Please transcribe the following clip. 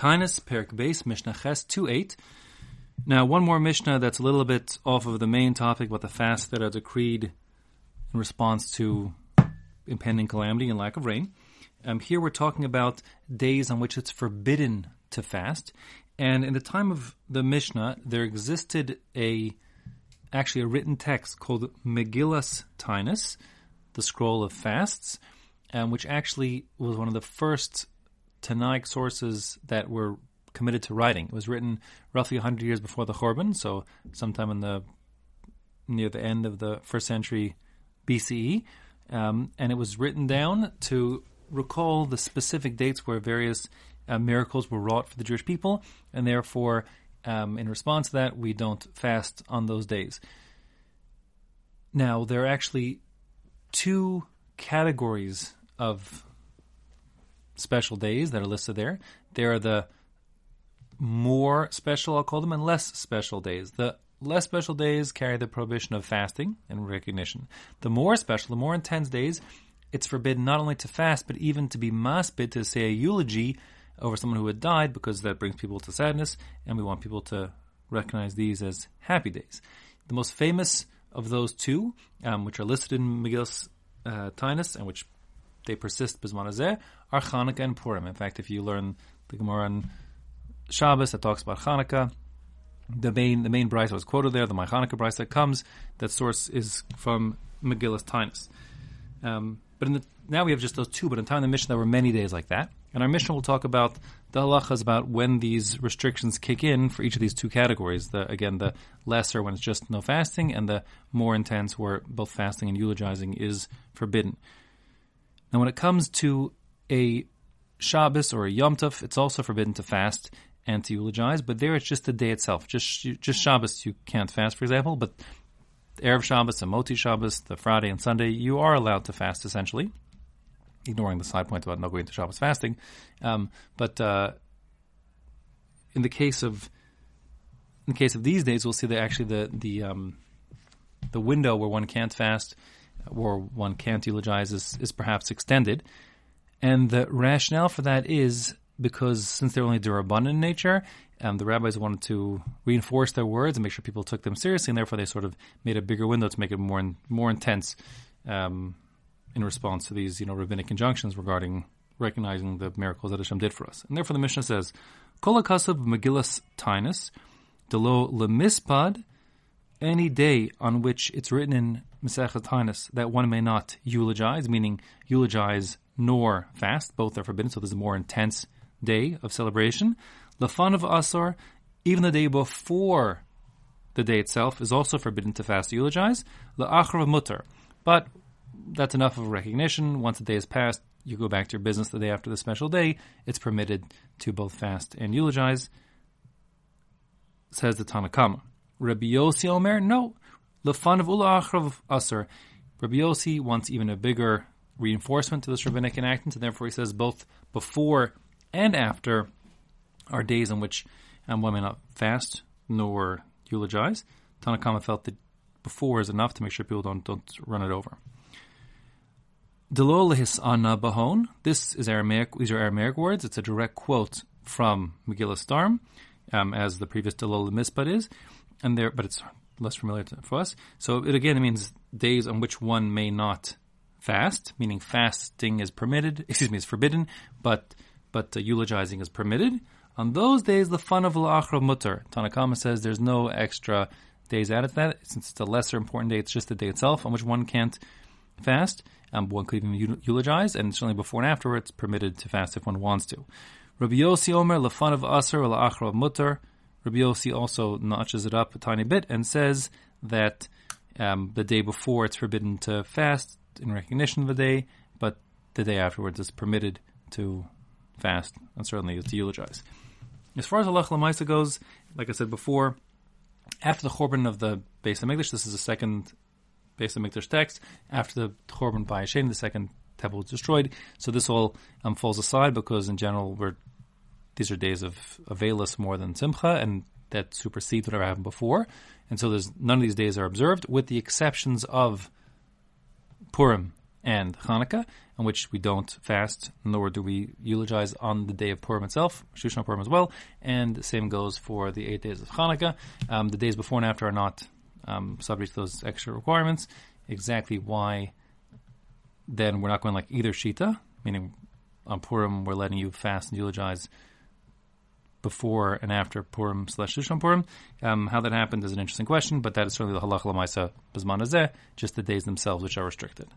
Taanis, Perek Beis, Mishnah Ches 2 8. Now, one more Mishnah that's a little bit off of the main topic about the fast that are decreed in response to impending calamity and lack of rain. Um, here we're talking about days on which it's forbidden to fast. And in the time of the Mishnah, there existed a actually a written text called Megillas Taanis, the scroll of fasts, um, which actually was one of the first Tanaic sources that were committed to writing. It was written roughly 100 years before the Churban, so sometime in the near the end of the first century BCE, um, and it was written down to recall the specific dates where various uh, miracles were wrought for the Jewish people, and therefore, um, in response to that, we don't fast on those days. Now, there are actually two categories of special days that are listed there. There are the more special, I'll call them, and less special days. The less special days carry the prohibition of fasting and recognition. The more special, the more intense days, it's forbidden not only to fast, but even to be maspid, to say a eulogy over someone who had died, because that brings people to sadness, and we want people to recognize these as happy days. The most famous of those two, um, which are listed in Megillus uh, Taanis, and which they persist bismanazeh, are Hanukkah and Purim. In fact, if you learn the Gemara on Shabbos that talks about Hanukkah, the main the main brisa was quoted there, the My Hanukkah brisa that comes. That source is from Megillus Taanis. Um, but the, now we have just those two. But in time of the Mishnah, there were many days like that. And our Mishnah will talk about the halachas about when these restrictions kick in for each of these two categories. The again, the lesser when it's just no fasting, and the more intense where both fasting and eulogizing is forbidden. Now, when it comes to a Shabbos or a Yom Tov, it's also forbidden to fast and to eulogize, but there it's just the day itself. Just just Shabbos you can't fast, for example, but Erev Shabbos and Motzei Shabbos, the Friday and Sunday, you are allowed to fast essentially, ignoring the side point about not going to Shabbos fasting. Um, but uh, in the case of in the case of these days, we'll see that actually the the um, the window where one can't fast or one can't eulogize is, is perhaps extended. And the rationale for that is because since they're only duraban in nature, um, the rabbis wanted to reinforce their words and make sure people took them seriously, and therefore they sort of made a bigger window to make it more more intense um, in response to these you know rabbinic injunctions regarding recognizing the miracles that Hashem did for us. And therefore the Mishnah says, Kol HaKasav Megillas Taanis, Delo Lemispad, any day on which it's written in Masechet Taanis that one may not eulogize, meaning eulogize nor fast, both are forbidden, so there's a more intense day of celebration. Lafan of Asar, even the day before the day itself, is also forbidden to fast eulogize. La'achrav mutter. But that's enough of recognition. Once the day is passed, you go back to your business the day after the special day. It's permitted to both fast and eulogize. Says the Tanna Kamma. Rabbi Yossi Omer, no. Lefan of Ula Achrav Asar. Rabbi Yossi wants even a bigger reinforcement to this rabbinic enactment, and therefore he says both before and after are days on which um, not fast nor eulogize. Tanna Kamma felt that before is enough to make sure people don't don't run it over. Delolihis anna bahon. This is Aramaic. These are Aramaic words. It's a direct quote from Megillah Darm, um, as the previous Delol Mispad is, and there, but it's less familiar to, for us. So it again means days on which one may not fast, meaning fasting is permitted. Excuse me, is forbidden, but but uh, eulogizing is permitted. On those days, the fun of la'achra mutter. Tanna Kamma says there's no extra days added to that. Since it's a lesser important day, it's just the day itself on which one can't fast. Um, one could even eulogize, and certainly before and after, it's permitted to fast if one wants to. Rabbi Yossi Omer, lefan of aser la'achra mutter. Rabbi Yossi also notches it up a tiny bit and says that um, the day before it's forbidden to fast in recognition of the day, but the day afterwards is permitted to fast, and certainly to eulogize. As far as Allah Lamaisa goes, like I said before, after the Chorban of the Beis Hamikdash, this is the second Beis Hamikdash text. After the Chorban by Hashem, the second temple was destroyed. So this all um, falls aside because, in general, we're these are days of Avelis more than Simcha, and that supersedes whatever happened before. And so there's none of these days are observed, with the exceptions of Purim and Hanukkah, in which we don't fast, nor do we eulogize on the day of Purim itself, Shushan Purim as well, and the same goes for the eight days of Hanukkah. Um, the days before and after are not um, subject to those extra requirements. Exactly why then we're not going like either Shita, meaning on Purim we're letting you fast and eulogize before and after Purim slash Shushan Purim. Um, how that happened is an interesting question, but that is certainly the halacha lemaisa b'zman hazeh, just the days themselves which are restricted.